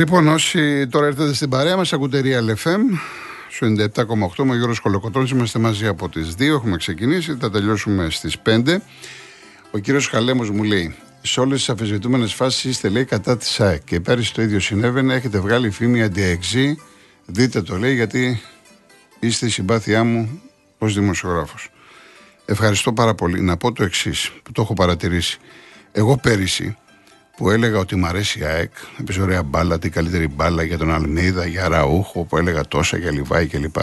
Λοιπόν, όσοι τώρα έρθετε στην παρέα μας, ακούτε Real FM, στο 97,8 με Γιώργος Κολοκοτρόνη. Είμαστε μαζί από τις 2. Έχουμε ξεκινήσει, θα τελειώσουμε στις 5. Ο κύριος Χαλέμος μου λέει: Σε όλες τις αφισβητούμενες φάσεις είστε λέει κατά της ΑΕΚ. Και πέρυσι το ίδιο συνέβαινε. Έχετε βγάλει φήμη αντιεξή. Δείτε το λέει, γιατί είστε η συμπάθειά μου ως δημοσιογράφος. Ευχαριστώ πάρα πολύ. Να πω το εξής, που το έχω παρατηρήσει. Εγώ πέρυσι που έλεγα ότι μου αρέσει η ΑΕΚ, έπαιζε ωραία μπάλα, την καλύτερη μπάλα για τον Αλμίδα, για Ραούχο, που έλεγα τόσα για Λιβάη κλπ.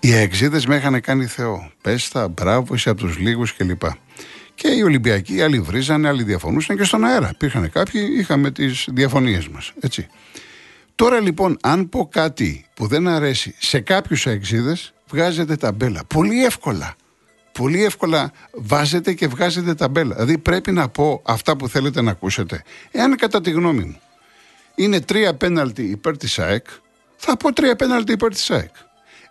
Οι αεξίδες με είχαν κάνει Θεό. Πέστα, μπράβο, είσαι από τους λίγους κλπ. Και οι Ολυμπιακοί, άλλοι βρίζανε, άλλοι διαφωνούσαν και στον αέρα. Υπήρχαν κάποιοι, είχαμε τις διαφωνίες μας. Έτσι. Τώρα λοιπόν, αν πω κάτι που δεν αρέσει σε κάποιους αεξίδες, βγάζετε ταμπέλα. Πολύ εύκολα πολύ εύκολα βάζετε και βγάζετε ταμπέλα. Δηλαδή πρέπει να πω αυτά που θέλετε να ακούσετε. Εάν κατά τη γνώμη μου είναι τρία πέναλτι υπέρ της ΑΕΚ, θα πω τρία πέναλτι υπέρ της ΑΕΚ.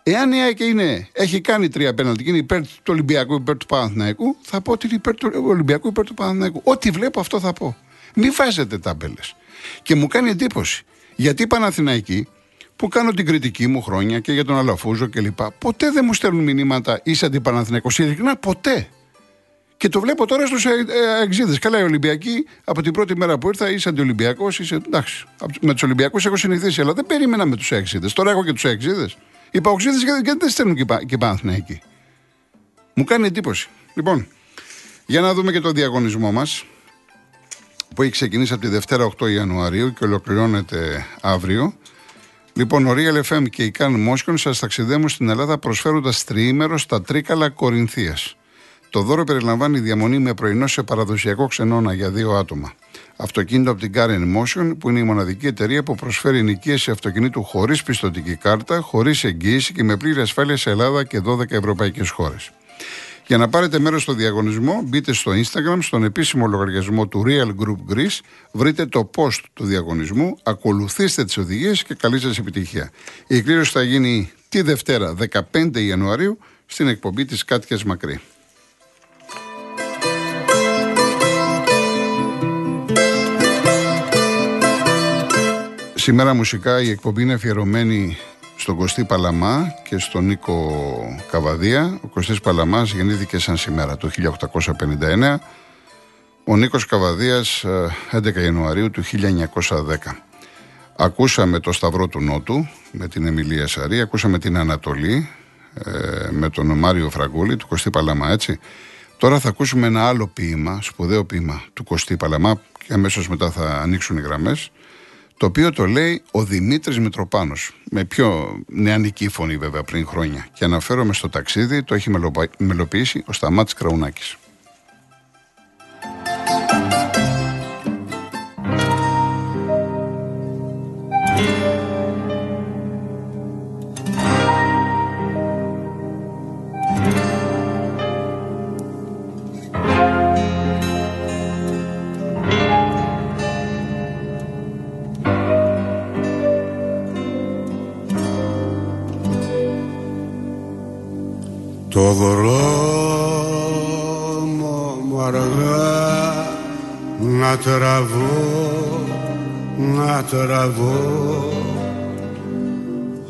Εάν η ΑΕΚ είναι, έχει κάνει τρία πέναλτι και είναι υπέρ του Ολυμπιακού, υπέρ του Παναθηναϊκού, θα πω ότι είναι υπέρ του Ολυμπιακού, υπέρ του Παναθηναϊκού. Ό,τι βλέπω αυτό θα πω. Μην βάζετε ταμπέλες. Και μου κάνει εντύπωση. Γιατί οι Παναθηναϊκοί που κάνω την κριτική μου χρόνια και για τον Αλαφούζο κλπ. Ποτέ δεν μου στέλνουν μηνύματα είσαι αντιπαναθηναϊκός. Ειλικρινά ποτέ. Και το βλέπω τώρα στους εξήδες. Καλά, οι Ολυμπιακοί από την πρώτη μέρα που ήρθα είσαι αντιολυμπιακός, είσαι. Εντάξει. Με τους Ολυμπιακούς έχω συνηθίσει, αλλά δεν περίμενα με τους εξήδες. Τώρα έχω και τους εξήδες. Οι παοξίδε γιατί δεν στέλνουν και, και Παναθηναϊκοί. Μου κάνει εντύπωση. Λοιπόν, για να δούμε και το διαγωνισμό μας που έχει ξεκινήσει από τη Δευτέρα 8 Ιανουαρίου και ολοκληρώνεται αύριο. Λοιπόν, ο Real FM και η Καν Μόσχον σας ταξιδεύουν στην Ελλάδα προσφέροντας τριήμερο στα Τρίκαλα Κορινθίας. Το δώρο περιλαμβάνει διαμονή με πρωινό σε παραδοσιακό ξενώνα για δύο άτομα. Αυτοκίνητο από την Car Motion, που είναι η μοναδική εταιρεία που προσφέρει νοικίαση αυτοκινήτου χωρίς πιστοτική κάρτα, χωρίς εγγύηση και με πλήρη ασφάλεια σε Ελλάδα και 12 ευρωπαϊκές χώρες. Για να πάρετε μέρος στο διαγωνισμό, μπείτε στο Instagram, στον επίσημο λογαριασμό του Real Group Greece, βρείτε το post του διαγωνισμού, ακολουθήστε τις οδηγίες και καλή σας επιτυχία. Η εκκλήρωση θα γίνει τη Δευτέρα, 15 Ιανουαρίου, στην εκπομπή της Κάτιας Μακρύ. Σήμερα μουσικά η εκπομπή είναι αφιερωμένη στον Κωστή Παλαμά και στον Νίκο Καβαδία. Ο Κωστής Παλαμάς γεννήθηκε σαν σήμερα το 1859. Ο Νίκος Καβαδίας 11 ε, Ιανουαρίου του 1910. Ακούσαμε το Σταυρό του Νότου με την Εμιλία Σαρή, ακούσαμε την Ανατολή ε, με τον Μάριο Φραγκούλη, του Κωστή Παλαμά, έτσι. Τώρα θα ακούσουμε ένα άλλο ποίημα, σπουδαίο ποίημα του Κωστή Παλαμά και αμέσως μετά θα ανοίξουν οι γραμμές το οποίο το λέει ο Δημήτρης Μητροπάνος, με πιο νεανική φωνή βέβαια πριν χρόνια. Και αναφέρομαι στο ταξίδι, το έχει μελοποιήσει ο Σταμάτης Κραουνάκης. Αργά να τραβώ, να τραβώ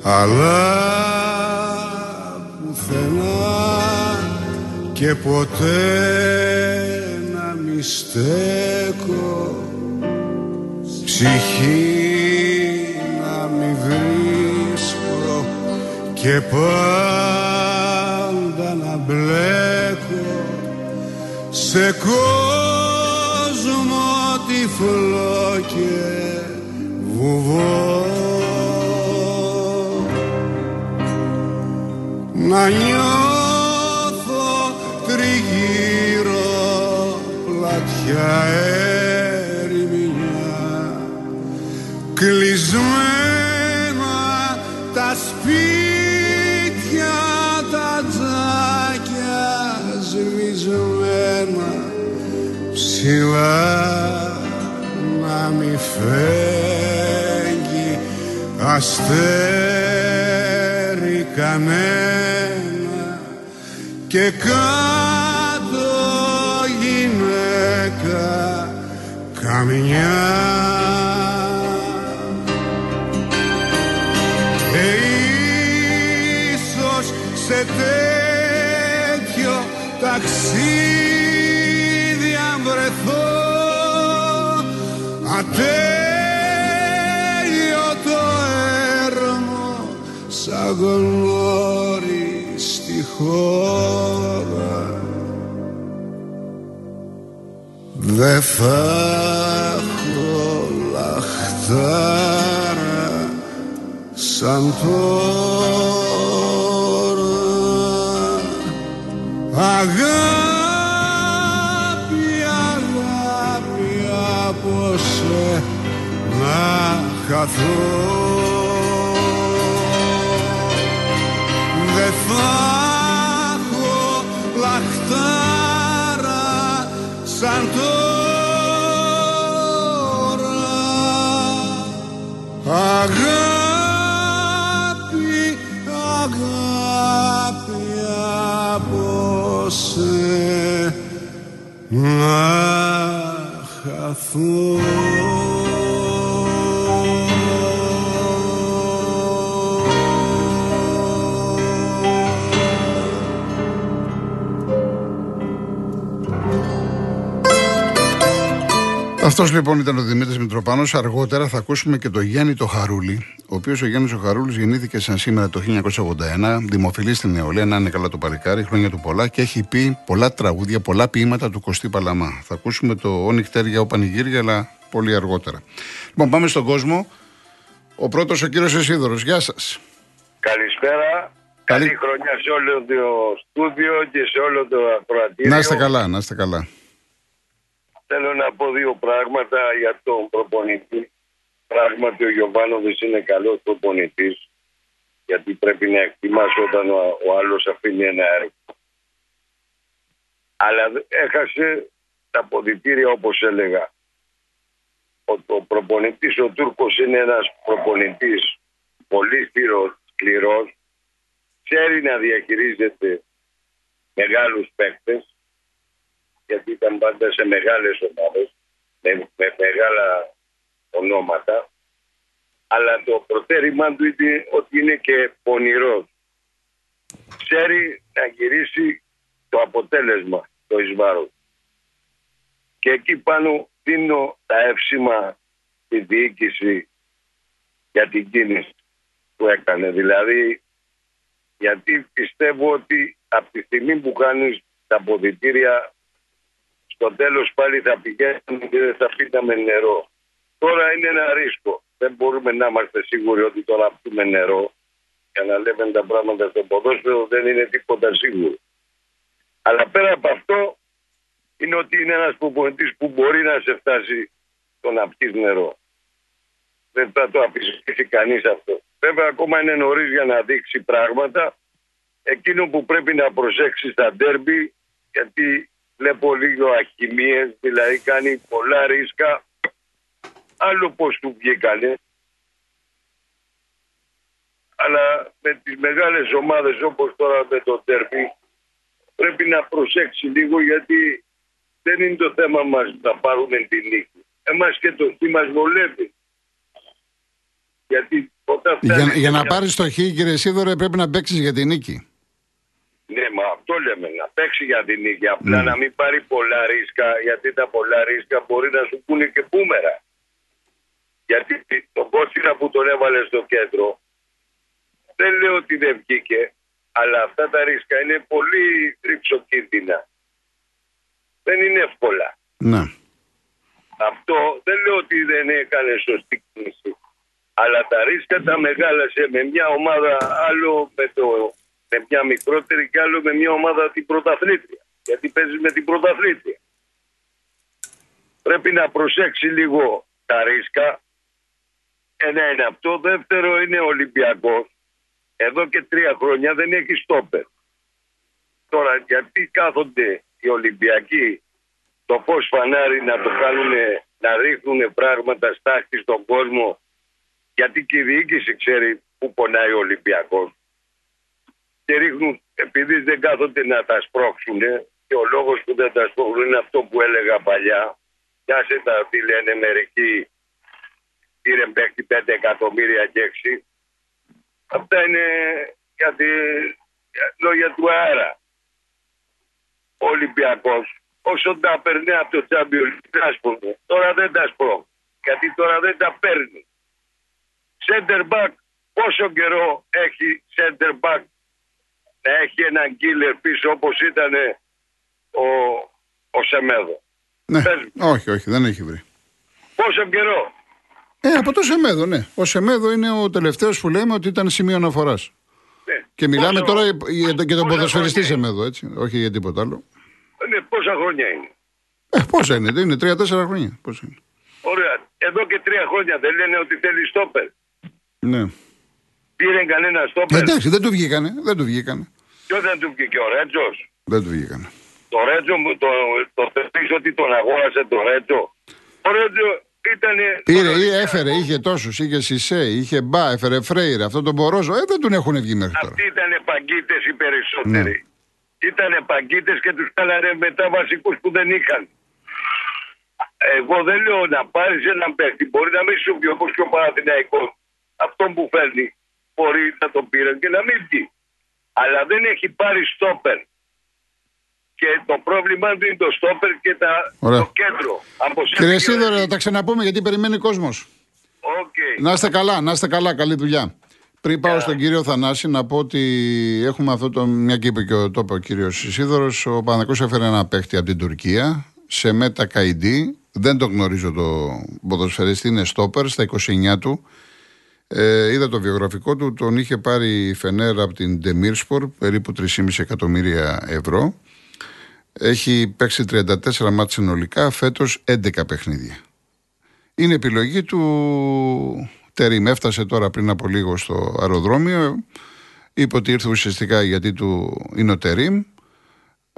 αλλά πουθενά και ποτέ να μη στέκω. Ψυχή να μη βρίσκω και πάλι μπλέκω σε κόσμο τυφλό και βουβό να νιώθω τριγύρω πλατιά φέγγει αστέρι κανένα και κάτω σαν γνώριστη χώρα. Δε θα έχω λαχτάρα σαν τώρα. Αγάπη, αγάπη από να χαθώ Δεν θα έχω λαχτάρα σαν τώρα. Αγάπη, αγάπη από σε να χαθώ Αυτός λοιπόν ήταν ο Δημήτρης Μητροπάνος. Αργότερα θα ακούσουμε και το Γιάννη το Χαρούλη, ο οποίος ο Γιάννης ο Χαρούλης γεννήθηκε σαν σήμερα το 1981, δημοφιλής στην νεολαία, να είναι καλά το παλικάρι, χρόνια του πολλά και έχει πει πολλά τραγούδια, πολλά ποίηματα του Κωστή Παλαμά. Θα ακούσουμε το «Ο νυχτέρια, ο πανηγύρια, αλλά πολύ αργότερα. Λοιπόν, πάμε στον κόσμο. Ο πρώτος ο κύριος Εσίδωρος. Γεια σας. Καλησπέρα. Καλή- Καλή χρονιά σε όλο το στούντιο και σε όλο το ακροατήριο. Να είστε καλά, να είστε καλά. Θέλω να πω δύο πράγματα για τον προπονητή. Πράγματι ο Γιωβάνοβης είναι καλός προπονητής γιατί πρέπει να εκτιμάς όταν ο, ο άλλος αφήνει ένα έργο. Αλλά δε- έχασε τα ποδητήρια όπως έλεγα. Ο, ο προπονητής ο Τούρκος είναι ένας προπονητής πολύ σκληρός, σκληρός ξέρει να διαχειρίζεται μεγάλους παίκτες γιατί ήταν πάντα σε μεγάλες ομάδες με, με μεγάλα ονόματα. Αλλά το προτέρημά του είναι ότι είναι και πονηρός. Ξέρει να γυρίσει το αποτέλεσμα το εις βάρος. και εκεί πάνω δίνω τα εύσημα στη διοίκηση για την κίνηση που έκανε. Δηλαδή γιατί πιστεύω ότι από τη στιγμή που κάνεις τα ποδητήρια στο τέλος πάλι θα πηγαίνουμε και δεν θα πίναμε νερό. Τώρα είναι ένα ρίσκο. Δεν μπορούμε να είμαστε σίγουροι ότι τώρα πιούμε νερό για να λέμε τα πράγματα στο ποδόσφαιρο δεν είναι τίποτα σίγουρο. Αλλά πέρα από αυτό είναι ότι είναι ένας προπονητής που μπορεί να σε φτάσει το να πιεις νερό. Δεν θα το αφήσει κανείς αυτό. Βέβαια ακόμα είναι νωρίς για να δείξει πράγματα. Εκείνο που πρέπει να προσέξεις στα ντέρμπι γιατί βλέπω λίγο αχημίες, δηλαδή κάνει πολλά ρίσκα. Άλλο πώς του βγήκανε. Αλλά με τις μεγάλες ομάδες όπως τώρα με το ντέρμπι πρέπει να προσέξει λίγο γιατί δεν είναι το θέμα μας να πάρουμε την νίκη. Εμάς και το τι μας βολεύει. Γιατί όταν Για, φτάνει- για να πάρεις το χ, κύριε Σίδωρε, πρέπει να παίξεις για την νίκη. Ναι, μα αυτό λέμε, να παίξει για την νίκη. Απλά να μην πάρει πολλά ρίσκα, γιατί τα πολλά ρίσκα μπορεί να σου πούνε και μπούμερα. Γιατί το κότσινα που τον έβαλε στο κέντρο, δεν λέω ότι δεν βγήκε, αλλά αυτά τα ρίσκα είναι πολύ τριψοκίνδυνα. Δεν είναι εύκολα. Ναι. Αυτό δεν λέω ότι δεν έκανε σωστή κίνηση. Αλλά τα ρίσκα τα μεγάλασε με μια ομάδα άλλο με, το, με μια μικρότερη και άλλο με μια ομάδα την πρωταθλήτρια. Γιατί παίζει με την πρωταθλήτρια. Πρέπει να προσέξει λίγο τα ρίσκα. Ένα είναι αυτό. Δεύτερο είναι ο Ολυμπιακός. Εδώ και τρία χρόνια δεν έχει στόπερ. Τώρα γιατί κάθονται οι Ολυμπιακοί το φως φανάρι να το κάνουν να ρίχνουν πράγματα στάχτη στον κόσμο; Γιατί και η διοίκηση ξέρει που πονάει ο Ολυμπιακός και ρίχνουν επειδή δεν κάθονται να τα σπρώξουν και ο λόγος που δεν τα σπρώχνουν είναι αυτό που έλεγα παλιά κι άσε τα τι λένε μερικοί πήρε παίκτη 5 εκατομμύρια και 6 αυτά είναι γιατί λόγια του αέρα ο Ολυμπιακός όσο τα παίρνει από το Champions League, ας πούμε, τώρα δεν τα σπρώχνει. Γιατί τώρα δεν τα παίρνει. Center back πόσο καιρό έχει center back να έχει έναν killer πίσω όπως ήταν ο, ο Σεμέδο. Ναι. Πες μου. Όχι, όχι, δεν έχει βρει. Πόσο καιρό. Ε, από το Σεμέδο, ναι. Ο Σεμέδο είναι ο τελευταίος που λέμε ότι ήταν σημείο αναφοράς. Ναι. Και μιλάμε Πόσο- τώρα για τον, και τον πόσα ποδοσφαιριστή χρόνια Σεμέδο, έτσι. Όχι για τίποτα άλλο. Ναι, πόσα χρόνια είναι. Ε, πόσα είναι, είναι τρία-τέσσερα χρόνια. Πόσα είναι. Ωραία. Εδώ και τρία χρόνια δεν λένε ότι θέλει στόπερ. Ναι. Πήρε κανένα Ε, στόπερ. εντάξει, δεν του βγήκανε. Δεν του βγήκανε. Ποιος δεν του βγήκε ο Ρέτζος; Δεν του βγήκανε. Το Ρέτζο μου το, το θεωρείς ότι τον αγόρασε το Ρέτζο; Ο Ρέτζο ήταν. Πήρε ή έφερε, είχε τόσους, είχε Σισε, είχε Μπα, έφερε Φρέιρε, αυτό τον Μπορόζο. Ε, δεν τον έχουν βγει μέχρι τώρα. Αυτοί ήταν παγκίτες οι περισσότεροι. Ήταν παγκίτες και τους κάνανε μετά βασικούς που δεν είχαν. Εγώ δεν λέω να πάρεις έναν παίχτη. Μπορεί να μην σου βγει όπως και ο Παναθηναϊκός. Αυτό που φέρνει μπορεί να το πήρε και να μην βγει. Αλλά δεν έχει πάρει στόπερ. Και το πρόβλημα του είναι το στόπερ και τα, Ωραία. το κέντρο. Από Κύριε σε- Σίδωρο, θα τα ξαναπούμε γιατί περιμένει κόσμος. Οκ. Να είστε καλά, να είστε καλά, καλή δουλειά. Πριν πάω στον κύριο Θανάση, να πω ότι έχουμε αυτό το. Μια και είπε και ο, το είπε ο κύριος Ισίδωρο. Ο Παναγό έφερε ένα παίχτη από την Τουρκία Σαμέτ Ακαϊντίν. Δεν το γνωρίζω το ποδοσφαιριστή, είναι στόπερ στα 29 του. Ε, είδα το βιογραφικό του, τον είχε πάρει η Φενέρα από την Ντεμίρσπορ, περίπου 3,5 εκατομμύρια ευρώ. Έχει παίξει 34 μάτς συνολικά, φέτος 11 παιχνίδια. Είναι επιλογή του Τερίμ. Έφτασε τώρα πριν από λίγο στο αεροδρόμιο. Είπε ότι ήρθε ουσιαστικά γιατί του είναι ο Τερίμ.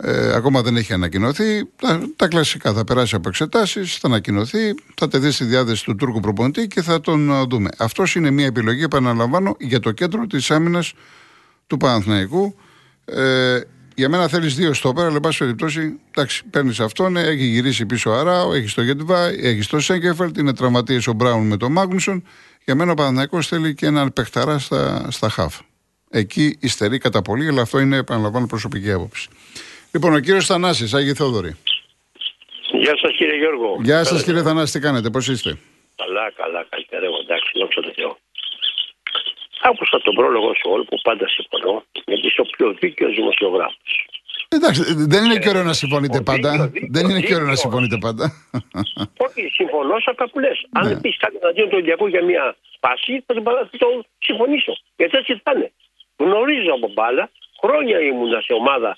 Ε, ακόμα δεν έχει ανακοινωθεί. Τα, τα κλασικά θα περάσει από εξετάσεις, θα ανακοινωθεί, θα τεθεί στη διάθεση του Τούρκου προπονητή και θα τον α, δούμε. Αυτός είναι μια επιλογή, επαναλαμβάνω, για το κέντρο της άμυνας του Παναθηναϊκού. Ε, για μένα θέλεις δύο στόπερ, αλλά εν πάση περιπτώσει, εντάξει, παίρνεις αυτόν, ε, έχει γυρίσει πίσω ο Αράο, έχει το Γετβά, έχει το Σέγκεφελτ, είναι τραυματίες ο Μπράουν με τον Μάγνουσον. Για μένα ο Παναθηναϊκός θέλει και έναν παιχταρά στα, στα χαφ. Εκεί υστερεί κατά πολύ, αλλά αυτό είναι, επαναλαμβάνω, προσωπική άποψη. Λοιπόν, ο κύριος Θανάσης, Άγιο Θόδωρη. Γεια σας κύριε Γιώργο. Γεια σας κύριε Θανάση, τι κάνετε, πώς είστε; Καλά, καλά, καλύτερα. Εγώ εντάξει, δόξα τω Θεώ. Άκουσα τον πρόλογο σου όλο που πάντα συμφωνώ, γιατί είσαι ο πιο δίκαιος δημοσιογράφος. Εντάξει, δεν είναι και ωραίο να συμφωνείτε ο πάντα. δίκαιος, δίκαιος, Δεν είναι και ωραίο να δίκαιος. συμφωνείτε πάντα. Όχι, συμφωνώ σε αυτά που λες. Αν Ναι. δεν πεις κάτι εναντίον του Ολυμπιακού για μια πάση, θα το, θα το συμφωνήσω. Γιατί έτσι θα είναι. Γνωρίζω από μπάλα, χρόνια ήμουνα σε ομάδα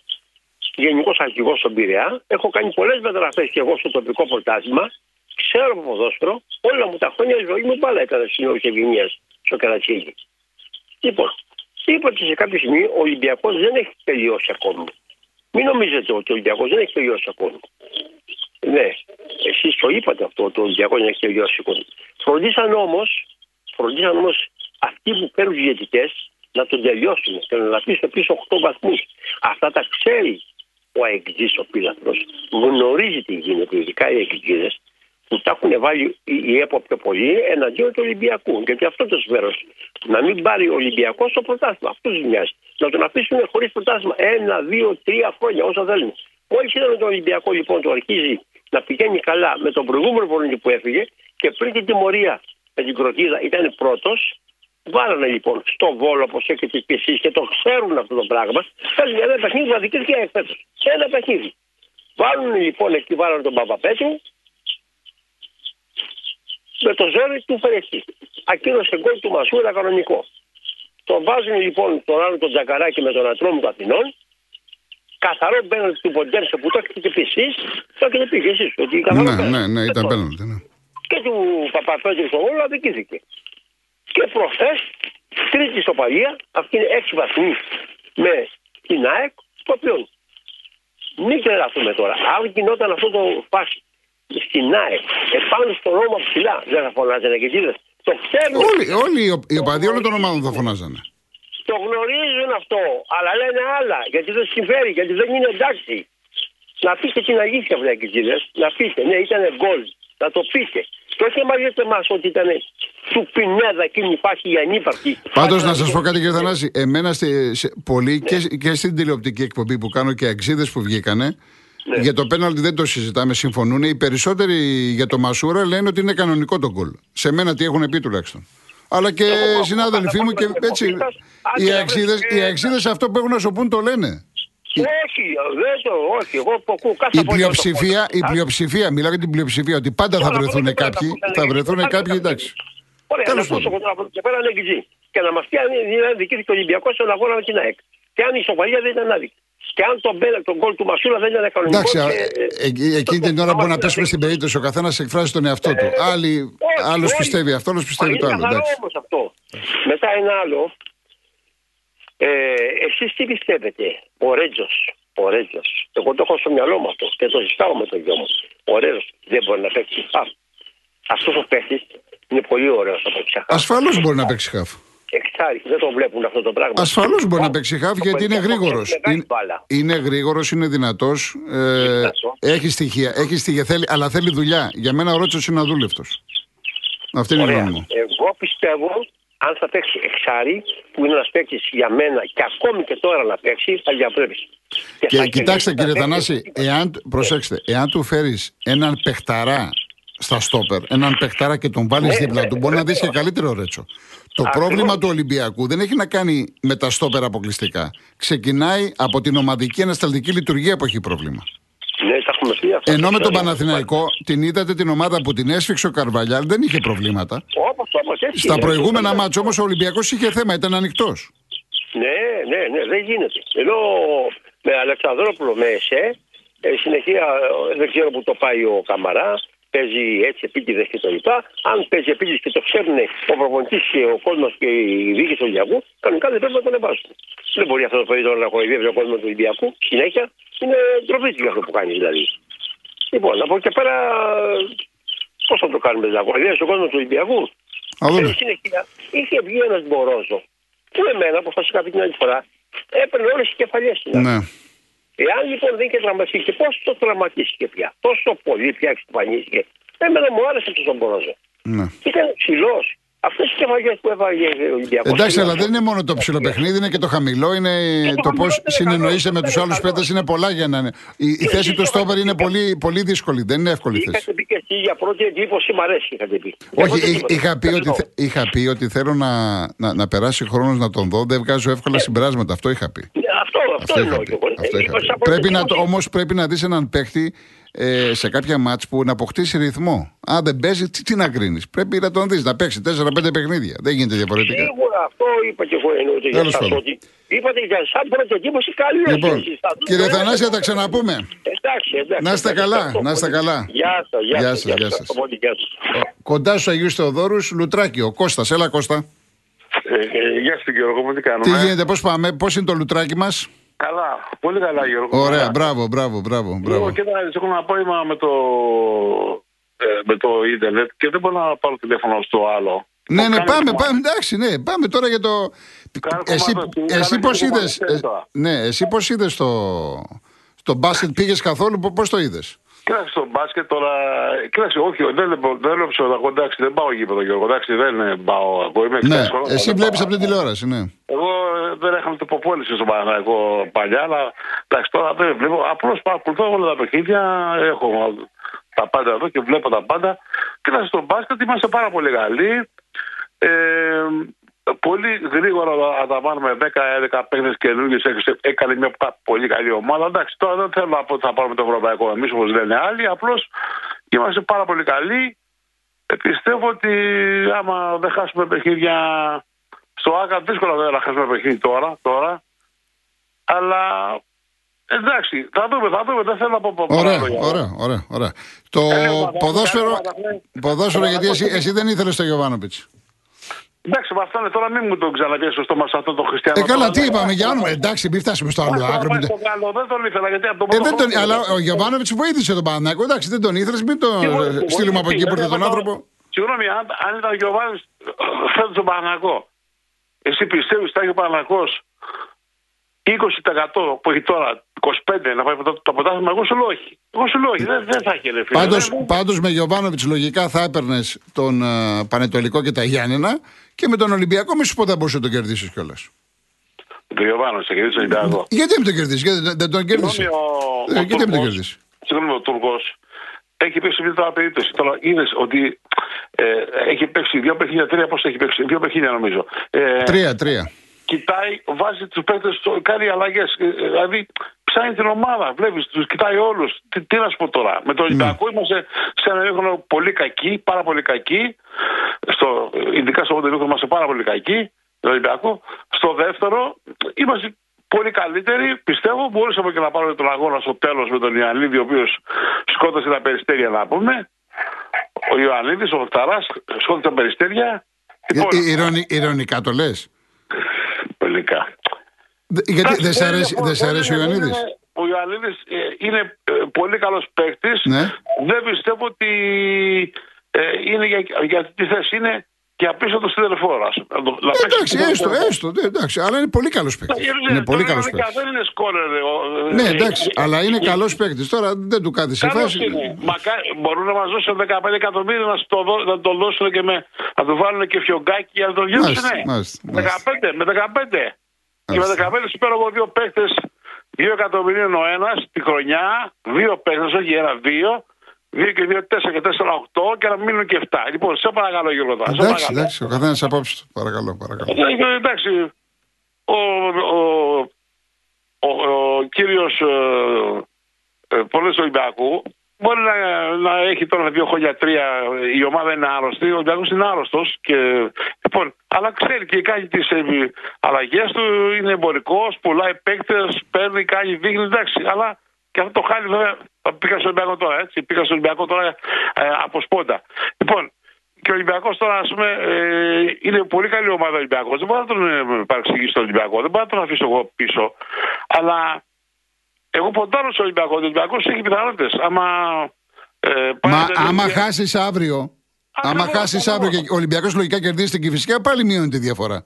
γενικός αρχηγός στον Πειραιά. Έχω κάνει πολλές μεταγραφές και εγώ στο τοπικό πρωτάθλημα. Ξέρω από ποδόσφαιρο. Όλα μου τα χρόνια η ζωή μου μπάλα έκανε στην και Ευγενίας στο Καρατσίγη. Λοιπόν, είπα ότι σε κάποια στιγμή ο Ολυμπιακός δεν έχει τελειώσει ακόμη. Μην νομίζετε ότι ο Ολυμπιακός δεν έχει τελειώσει ακόμη. Ναι, εσείς το είπατε αυτό, ότι ο Ολυμπιακός δεν έχει τελειώσει ακόμη. Φροντίσαν όμως φροντίσαν όμως αυτοί που παίρνουν διαιτητές να τον τελειώσουν και να αφήσουν πίσω 8 βαθμούς. Αυτά τα ξέρει ο αεκτζή ο πύλαθρο. Γνωρίζει τι γίνεται, ειδικά οι αεκτζίδε που τα έχουν βάλει η η ΕΠΟ πιο πολύ εναντίον του Ολυμπιακού. Γιατί αυτό το σφαίρο. Να μην πάρει ο Ολυμπιακός το πρωτάθλημα. Αυτό του μοιάζει. Να τον αφήσουν χωρίς πρωτάθλημα ένα, δύο, τρία χρόνια όσα θέλουν. Μόλι είδαμε τον Ολυμπιακό λοιπόν το αρχίζει να πηγαίνει καλά με τον προηγούμενο προπονητή που έφυγε και πριν την τιμωρία με την Κροτίδα ήταν πρώτος. Βάλανε λοιπόν στο βόλο όπως έχετε και εσείς και το ξέρουν αυτό το πράγμα. Θέλουν ένα παιχνίδι που αδικήθηκε εφέτο. Ένα παιχνίδι. Βάλουν λοιπόν εκεί, βάλανε τον Παπαπέτρου με το ζόρι του Φερεστή. Ακύρωσε γκολ του Μασούρα κανονικό. Το βάζουν λοιπόν τον άλλο τον Τζακαράκη με τον Ατρόμου του Αθηνών. Καθαρό πέναλτι του Ποντέρσε που το έχετε και πει εσείς, το έχετε πει και εσείς. Ότι καθαρό ναι, πέναλτι. ναι, ναι, ήταν Λοιπόν, πέναλτι. Ναι. και του Παπαπέτρου στο Βόλο αδικήθηκε. Και προχθές, τρίτη ισοπαλία, αυτή είναι έξι βαθμοί με την ΑΕΚ, το οποίο μην τρελαθούμε τώρα. Αν γινόταν αυτό το φάση στην ΑΕΚ, επάνω στο Ρώμα ψηλά, δεν θα φωνάζανε και εκείνες. Το ξέρουν, Όλοι, όλοι οι ο- οι οπαδοί όλων των ομάδων θα φωνάζανε. το γνωρίζουν αυτό, αλλά λένε άλλα, γιατί δεν συμφέρει, γιατί δεν είναι εντάξει. Να πείτε την αλήθεια, βλακιτζίδε. Να πείτε, ναι, ήταν γκολ. Να το πείτε. Και όχι να μαζεύετε εμάς ότι ήταν του πινέδα εκείνη η φάση για ανύπαρκτη. Πάντως, να σας πω κάτι, κύριε Θανάση. Εμένα στη, σε, πολλοί και, και στην τηλεοπτική εκπομπή που κάνω και αξίδες που βγήκανε. Για το πέναλτι δεν το συζητάμε, συμφωνούν. Οι περισσότεροι για το Μασούρα λένε ότι είναι κανονικό το γκολ. Σε μένα τι έχουν πει τουλάχιστον. Αλλά και Εγώ- συνάδελφοί μου και εγώ- έτσι. Άντε Οι να αξίδες, βρεις- οι αξίδες αυτό που έχουν να σου πούν το λένε. Όχι, δεν το, όχι. Εγώ που ακούω κάθε Η απόγευμα το πλειοψηφία, η podcast. πλειοψηφία, μιλάω για την πλειοψηφία, ότι πάντα θα Τώρα, από βρεθούν εδώ και πέρα κάποιοι, θα θα πούνε βρεθούν Άγγλοι. κάποιοι, Πάντα εντάξει. Ωραία, Τέλος να ακούσω πάντων. εγώ τώρα από εδώ και πέρα ανέγγιζη. Και να μας πει αν είναι αδική το Ολυμπιακός στον αγώνα με την ΑΕΚ. Και αν η ισοπαλία δεν ήταν άδικη. Και αν τον μπέλα, τον γκολ του Μασούλα δεν ήταν κανονικός. Εντάξει, α, και, ε, ε, εκείνη την ώρα μπορεί να πέσουμε στην περίπτωση ο καθένας εκφράζει τον εαυτό του. Άλλοι, όχι, άλλος όχι. πιστεύει αυτό, άλλος πιστεύει Μα το είναι άλλο. καθαρό Εντάξει. όμως αυτό. Μετά ένα άλλο. Ε, εσείς τι πιστεύετε, ο Ρέτζος, ο Ρέτζος, εγώ το έχω στο μυαλό μου αυτό και το συζητάω με τον γιο μου. Ο Ρέτζος δεν μπορεί να παίξει χαφ. Αυτός ο παίχτης είναι πολύ ωραίος από ψαχά. Ασφαλώς μπορεί να παίξει χαφ. Εξάρι, δεν το βλέπουν αυτό το πράγμα. Ασφαλώς μπορεί να παίξει χαφ Το γιατί είναι παιδί αυτό γρήγορος. παίζει μεγάλη Είναι, μπάλα. είναι γρήγορος, είναι δυνατός. Ε, δυνατός. έχει στοιχεία, έχει στοιχεία θέλει, αλλά θέλει δουλειά. Για μένα ο Ρότσος είναι αδούλευτος. Αυτή είναι η Ωραία. γνώμη μου. Εγώ πιστεύω αν θα παίξει εξάρι, που είναι ένας παίκτης για μένα και ακόμη και τώρα να παίξει, θα διαπρέπει. Και κοιτάξτε κύριε Θανάση, εάν, προσέξτε, εάν του φέρεις έναν παιχταρά στα στόπερ, έναν παιχταρά και τον βάλεις Ναι, δίπλα ναι, του, μπορεί να δεις και βεβαίως. καλύτερο ρέτσο. Το Ακριβώς. πρόβλημα του Ολυμπιακού δεν έχει να κάνει με τα στόπερ αποκλειστικά. Ξεκινάει από την ομαδική ανασταλτική λειτουργία που έχει πρόβλημα. Ναι, τα έχουμε πει αυτά. Ενώ με τον Ξέρω. Παναθηναϊκό την είδατε την ομάδα που την έσφιξε ο Καρβαλιάλ, δεν είχε προβλήματα. Όπως, όπως, έτσι Στα είναι. προηγούμενα Ναι. μάτια όμως ο Ολυμπιακός είχε θέμα, ήταν ανοιχτός. Ναι, ναι, ναι, δεν γίνεται. Ενώ με Αλεξανδρόπουλο, με ΕΣΕ, ε, συνεχεία ε, δεν ξέρω που το πάει ο Καμαρά, παίζει έτσι επίτηδες και το λοιπά. Αν παίζει επίτηδες και το ξέρουν ο προπονητής και ο κόσμος και η διοίκηση του Ολυμπιακού, κανονικά δεν πρέπει να τον εβάσουν. Δεν μπορεί αυτό το παιδί τώρα να χοηδεύει ο κόσμος του Ολυμπιακού συνέχεια. Είναι ντροπή του για αυτό που κάνεις δηλαδή. Λοιπόν, από εκεί και πέρα, πώς θα το κάνουμε δηλαδή, χοηδεύει ο κόσμος του Ολυμπιακού; Α δούμε. Ε, συνέχεια είχε βγει ένας Μπορόζο που εμένα, όπω θα σα είχα πει την άλλη φορά, έπαιρνε όλες τις κεφαλιές του. Ναι. Εάν λοιπόν δεν είχε τραυματίσει και πώς το τραυματίστηκε πια, τόσο πολύ πια εξαφανίστηκε, εμένα μου άρεσε αυτός ο Μπορόζο. ναι. Ήταν ψηλός. Αυτές οι κεφαλιέ που έβαγε ο Ολυμπιακός. Εντάξει, αλλά δεν είναι μόνο το ψηλό παιχνίδι, είναι και το χαμηλό, είναι το το πώς χαμηλό δεν είναι συνεννοείσαι καλό, με δεν τους είναι άλλους καλό. παίκτες, είναι πολλά για να είναι. Η, η θέση του Στόπερ είναι πολύ, πολύ δύσκολη, δεν είναι εύκολη θέση. Είχατε πει και εσύ για πρώτη εντύπωση, μ' αρέσει, είχατε πει. Εγώ Όχι, δεν εί- είπα. είχα πει, ότι, Ευχαριστώ. θε- είχα πει ότι θέλω να, να, να περάσει χρόνος να τον δω. Δεν βγάζω εύκολα συμπεράσματα. Αυτό είχα πει. Ναι, Αυτό, αυτό, Αυτό είχα εννοώ πει. και εγώ. Αυτό Ε, είχα πει. σαν πρώτη Πρέπει να, εντύπωση. όμως πρέπει να δεις έναν παίχτη ε, σε κάποια μάτς που να αποκτήσει ρυθμό. Αν δεν παίζει, τι, τι να κρίνεις. Πρέπει να τον δεις, να παίξει 4-5 παιχνίδια. Δεν γίνεται διαφορετικά. Σίγουρα αυτό είπα και εγώ εννοείται για Τέλος σας πάντων. ότι είπατε για σαν πρώτη εντύπωση καλή Λοιπόν, εσείς θα δούμε. κύριε Θανάση, θα τα ξαναπούμε. Εντάξει, εντάξει. Να είστε εντάξει, καλά, ευχαριστώ να είστε πολύ. καλά. Γεια σας, Γεια γεια σας, σας. γεια σας. Ευχαριστώ πολύ, γεια σας. Κοντά στους Αγίους Θεοδόρους, Λουτράκι, ο Κώστας. Έλα Κώστα. Ε, ε, γεια σου Γιώργο, μου τι Τι κάνουμε. γίνεται, πώς πάμε, πώς είναι το Λουτράκι μας; Καλά, πολύ καλά Γιώργο. Ωραία, Καλά. μπράβο, μπράβο, μπράβο. μπράβο. Εγώ και έχω ένα απόγευμα με το, ε, με το ίντερνετ και δεν μπορώ να πάρω τηλέφωνο στο άλλο. Ναι, Μου ναι, κάνει πάμε, κομμάτι. πάμε, εντάξει, ναι, πάμε τώρα για το... Κάνω Εσύ, κομμάτι, εσύ κάνω πώς κομμάτι, είδες, ξέρεις ε, τώρα. ναι, εσύ πώς είδες το, το μπάσκετ, πήγες καθόλου, πο- πώς το είδες; Κοίταξε στο μπάσκετ τώρα. Κοίταξε, όχι, δεν, δεν, δεν λέω ψωδακό, εντάξει, δεν πάω γήπεδο Γιώργο, εντάξει, δεν ε, πάω. Εγώ είμαι Ναι, 60 χρόνων, εσύ δεν βλέπεις πάω. από την τηλεόραση, ναι. Εγώ ε, δεν είχαμε το υποπόληση στο Παναγιακό παλιά, αλλά εντάξει, τώρα δεν βλέπω. Απλώς παρακολουθώ όλα τα παιχνίδια. Έχω τα πάντα εδώ και βλέπω τα πάντα. Κοίταξε στο μπάσκετ είμαστε πάρα πολύ καλοί. Ε, πολύ γρήγορα θα τα βάλουμε 10-11 παίχτε καινούργιε. Έκανε μια πα- πολύ καλή ομάδα. Εντάξει, τώρα δεν θέλω να πω ότι θα πάρουμε το ευρωπαϊκό εμείς όπως λένε άλλοι. Απλώς είμαστε πάρα πολύ καλοί. Ε, πιστεύω ότι άμα δεν χάσουμε παιχνίδια στο ΆΚΑ, δύσκολα βέβαια να χάσουμε παιχνίδι τώρα, τώρα. Αλλά εντάξει, θα δούμε, θα δούμε. Δεν θέλω να πω πολλά Ωραία, λόγια. ωραία, ωραία, ωραία. Το Καλή ομάδα, ποδόσφαιρο, καλή ομάδα, ναι. ποδόσφαιρο γιατί εσύ, Παναγιακός. εσύ δεν ήθελες το Γιωβάνοβιτς. Εντάξει, με αυτό είναι τώρα, μην μου το ξαναπιέσεις στο στόμα σε αυτό το χριστιανό. Ε, καλά, Τώρα, τι δεν- είπαμε, για όνομα, εντάξει, μην φτάσουμε στο άλλο Άκου, άκρο. πάει μην- στο καλό, δεν τον ήθελα γιατί από τον Ε, πρώτο δεν τον, χρόνο- αλλά ο Γιωβάνοβιτς βοήθησε τον Παναθηναϊκό, εντάξει, δεν τον ήθελες, μην τον Τι βοήθησε, ε, στείλουμε από εκεί που βοήθησε, ήρθε τον δεν άνθρωπο. Συγγνώμη, αν, αν ήταν ο Γιωβάνη φέτος τον Παναγό, εσύ πιστεύεις ότι θα έχει ο Παναγό 20% που έχει τώρα, 25% να πάει το, το ποτάσμα, εγώ σου λέω όχι. Εγώ σου λέω όχι, δεν, δεν θα έχει ρε φίλε. Πάντως, Δεν- πάντως με Γιωβάνοβιτς λογικά θα έπαιρνες τον ε, Πανετολικό και τα Γιάννενα και με τον Ολυμπιακό μη σου πω δεν μπορούσε να τον κερδίσεις κιόλας. Το Γιωβάνο, σε κερδίσει τον Ολυμπιακό. Γιατί μην τον κερδίσεις, γιατί δεν, δεν τον κέρδισες; Συγγνώμη, ο- Ε, ο γιατί μην τον Τούρκος- κερδίσεις; Συγγνώμη, ο Τούρκος έχει παίξει μια τώρα περίπτωση. Τώρα είδες ότι ε, έχει παίξει δύο παιχνίδια, τρία πώ έχει παίξει, δύο παιχνίδια νομίζω. Ε, Τρία, τρία. Κοιτάει, βάζει τους παίκτες, κάνει αλλαγές. Δηλαδή ψάχνει την ομάδα. Βλέπεις, τους κοιτάει όλους. Τι, τι να σου πω τώρα. Με τον Ολυμπιακό είμαστε σε ένα χρόνο πολύ κακή, πάρα πολύ κακή. Στο, ειδικά στο δεύτερο είμαστε πάρα πολύ κακοί. Το Ολυμπιακό. Στο δεύτερο είμαστε πολύ καλύτεροι. Πιστεύω μπορούσαμε και να πάρουμε τον αγώνα στο τέλος με τον Ιωαννίδη, ο οποίος σκότωσε τα περιστέρια να πούμε. Ο Ιωαννίδης, ο Βακταρά, σκότωσε τα περιστέρια. Λοιπόν, Ε, ηρωνι- ηρωνικά το λες. Τελικά. Γιατί δεν σε Εντάξει, αρέσει, μπορεί δεν σε να- αρέσει ο μπορεί να- Ιωαννίδης; Ο Ιωαννίδης είναι ε, πολύ καλός παίκτης. Ναι. Δεν πιστεύω ότι ε, είναι για, για τη θέση είναι για πίσω του τηλεφόρα. Εντάξει, έστω, έστω. ναι, Εντάξει, αλλά είναι πολύ καλός παίκτης. Είναι πολύ καλός παίκτης. Δεν είναι σκόρερ. ε, ο- ε, Ναι, ε, εντάξει, ε, αλλά είναι ε, καλός παίκτης. Τώρα δεν του κάτι σε Καλός φάση. είναι. Μακά- μπορούν να μας δώσουν 15 εκατομμύρια να, στο δω- να το δώσουν και με, να του βάλουν και φιωγκάκι για να τον Μάλιστα, γυρίσουν. μάλιστα, 15, με 15. Και με Μάλιστα. 15 σου παίρνω εγώ δύο παίχτε, 2 εκατομμυρίων ο ένας τη χρονιά, δύο παίχτε, όχι ένα, δύο. 2 και 2, 4 και 4, 8 και να μείνουν και 7. Λοιπόν, σε παρακαλώ Γιώργο τώρα. σε Εντάξει, παρακαλώ. εντάξει, ο καθένας απόψη του. Παρακαλώ, παρακαλώ. Ε, Εντάξει, ο, ο, ο, ο κύριος ε, ε, Πολύς Ολυμπιακού μπορεί να, να έχει τώρα δύο χρόνια τρία η ομάδα είναι άρρωστη, ο Ολυμπιακός είναι άρρωστος και, λοιπόν, αλλά ξέρει και κάνει τις ε, αλλαγές του, είναι εμπορικός, πουλάει παίκτες, παίρνει, κάνει, δείχνει, εντάξει, αλλά και αυτό το χάλι βέβαια πήγα στο Ολυμπιακό τώρα, έτσι, πήγα στο Ολυμπιακό τώρα ε, από σπόντα. Λοιπόν, και ο Ολυμπιακός τώρα, ας πούμε, ε, είναι πολύ καλή ομάδα ο Ολυμπιακός. Δεν μπορώ να τον ε, παρεξηγήσω τον Ολυμπιακό, δεν μπορώ να τον αφήσω εγώ πίσω. Αλλά εγώ ποντάρω στο Ολυμπιακό. Ο Ολυμπιακός έχει πιθανότητες. Άμα. Ε, πάει Μα να- άμα χάσεις αύριο, άμα Ακριβώς, χάσεις ακριβώς. αύριο και ο Ολυμπιακός λογικά κερδίσει την Κυφυσιά, πάλι μειώνει τη διαφορά.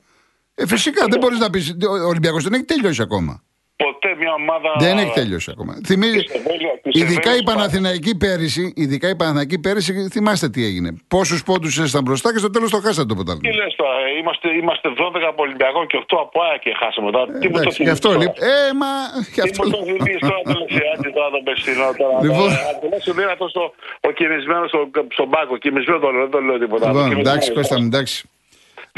Ε, φυσικά δεν μπορείς να πεις. Ο Ολυμπιακός δεν έχει τελειώσει ακόμα. Ποτέ μια ομάδα. Δεν έχει τελειώσει ακόμα. Θυμίζει, Της Ευέλεια- της ειδικά η Ευέλειας Παναθηναϊκή πέρυσι, ειδικά η Παναθηναϊκή πέρυσι, θυμάστε τι έγινε. Πόσους πόντους ήσασταν μπροστά και στο τέλος το χάσατε το Τι ποτάμι. λες τώρα, ε, είμαστε, είμαστε 12 από Ολυμπιακό και 8 από ΑΕΚ και χάσαμε τώρα. Τι μου το Εντάξει, γι' θυμίζεις αυτό τώρα; λοιπόν. Ε, μα. Γι' Τι αυτό. μου το θυμίζεις τώρα το Λεσιάτη τώρα τον Πεσσινό τώρα. Λοιπόν. Αν σου δίνει αυτό ο κινησμένος στον πάγκο. Κινησμένο το λέω, δεν το λέω τίποτα. άλλο. Λοιπόν, Κινησμένο. εντάξει, Κώστα μου, εντάξει.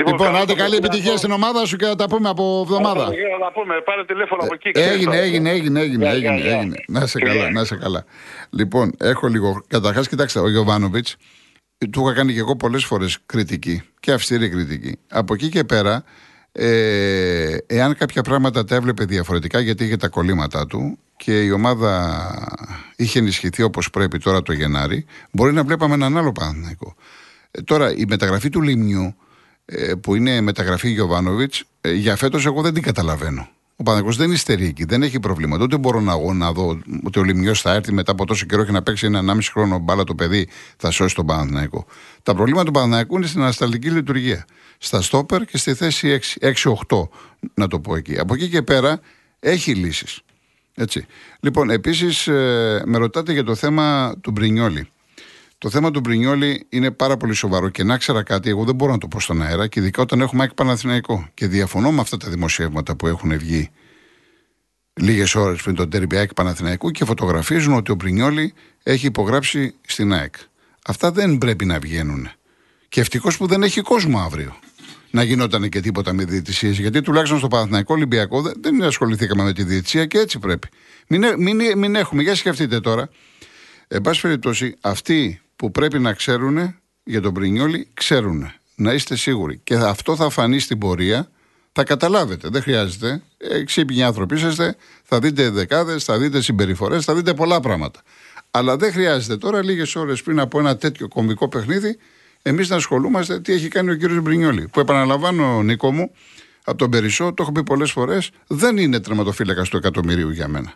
Λοιπόν, άντε καλή επιτυχία στην ομάδα σου και θα τα πούμε από εβδομάδα. Να πούμε, πάρε τηλέφωνο από εκεί. Έγινε, έγινε, έγινε, έγινε, Γεια, έγινε, γεια, γεια. έγινε. Να σε Φιλιά. καλά, να σε καλά. Λοιπόν, έχω λίγο. Καταρχάς, κοιτάξτε, ο Γιωβάνοβιτς του είχα κάνει και εγώ πολλές φορές κριτική και αυστηρή κριτική. Από εκεί και πέρα, ε, εάν κάποια πράγματα τα έβλεπε διαφορετικά, γιατί είχε τα κολλήματά του και η ομάδα είχε ενισχυθεί όπως πρέπει τώρα το Γενάρη, μπορεί να βλέπαμε έναν άλλο Παναθηναϊκό. Ε, τώρα, η μεταγραφή του Λιμνιού, ε, που είναι μεταγραφή Γιωβάνοβιτς, ε, για φέτος εγώ δεν την καταλαβαίνω. Ο Παναγιώ δεν υστερεί εκεί, δεν έχει προβλήματα. Ούτε μπορώ να, εγώ να δω ότι ο Λιμιός θα έρθει μετά από τόσο καιρό και να παίξει ένα 1,5 χρόνο μπάλα το παιδί, θα σώσει τον Παναθηναϊκό. Τα προβλήματα του Παναθηναϊκού είναι στην ανασταλτική λειτουργία. Στα στόπερ και στη θέση 6 6-8, να το πω εκεί. Από εκεί και πέρα έχει λύσεις. Έτσι. Λοιπόν, επίσης με ρωτάτε για το θέμα του Μπρινιόλη. Το θέμα του Μπρινιόλη είναι πάρα πολύ σοβαρό και να ξέρα κάτι, εγώ δεν μπορώ να το πω στον αέρα και ειδικά όταν έχουμε ΑΕΚ Παναθηναϊκό. Και διαφωνώ με αυτά τα δημοσιεύματα που έχουν βγει λίγες ώρες πριν τον τέρμπι ΑΕΚ Παναθηναϊκού και φωτογραφίζουν ότι ο Μπρινιόλη έχει υπογράψει στην ΑΕΚ. Αυτά δεν πρέπει να βγαίνουν. Και ευτυχώς που δεν έχει κόσμο αύριο να γινόταν και τίποτα με διαιτησίες. Γιατί τουλάχιστον στο Παναθηναϊκό Ολυμπιακό δεν, δεν ασχοληθήκαμε με τη διαιτησία και έτσι πρέπει. Μην, ε- μην, μην έχουμε, για σκεφτείτε τώρα, Εν πάση περιπτώσει, αυτοί που πρέπει να ξέρουν για τον Πρινιόλη, ξέρουν. Να είστε σίγουροι. Και αυτό θα φανεί στην πορεία. Θα καταλάβετε. Δεν χρειάζεται. Ε, Ξύπνοι άνθρωποι είσαστε. Θα δείτε δεκάδες, θα δείτε συμπεριφορές, θα δείτε πολλά πράγματα. Αλλά δεν χρειάζεται τώρα, λίγες ώρες πριν από ένα τέτοιο κομβικό παιχνίδι, εμείς να ασχολούμαστε τι έχει κάνει ο κύριος Μπρινιόλη. Που επαναλαμβάνω, Νίκο μου, από τον Περισσό, το έχω πει πολλές φορές, δεν είναι τερματοφύλακας του εκατομμυρίου για μένα.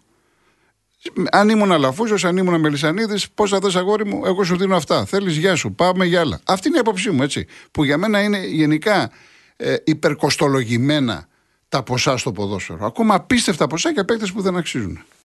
Αν ήμουν Αλαφούζος, αν ήμουν Μελισανίδης, πώς θα θες αγόρι μου, εγώ σου δίνω αυτά. Θέλεις, γεια σου, πάμε για άλλα. Αυτή είναι η άποψή μου, έτσι. Που για μένα είναι γενικά ε, υπερκοστολογημένα τα ποσά στο ποδόσφαιρο. Ακόμα απίστευτα ποσά για παίκτες που δεν αξίζουν.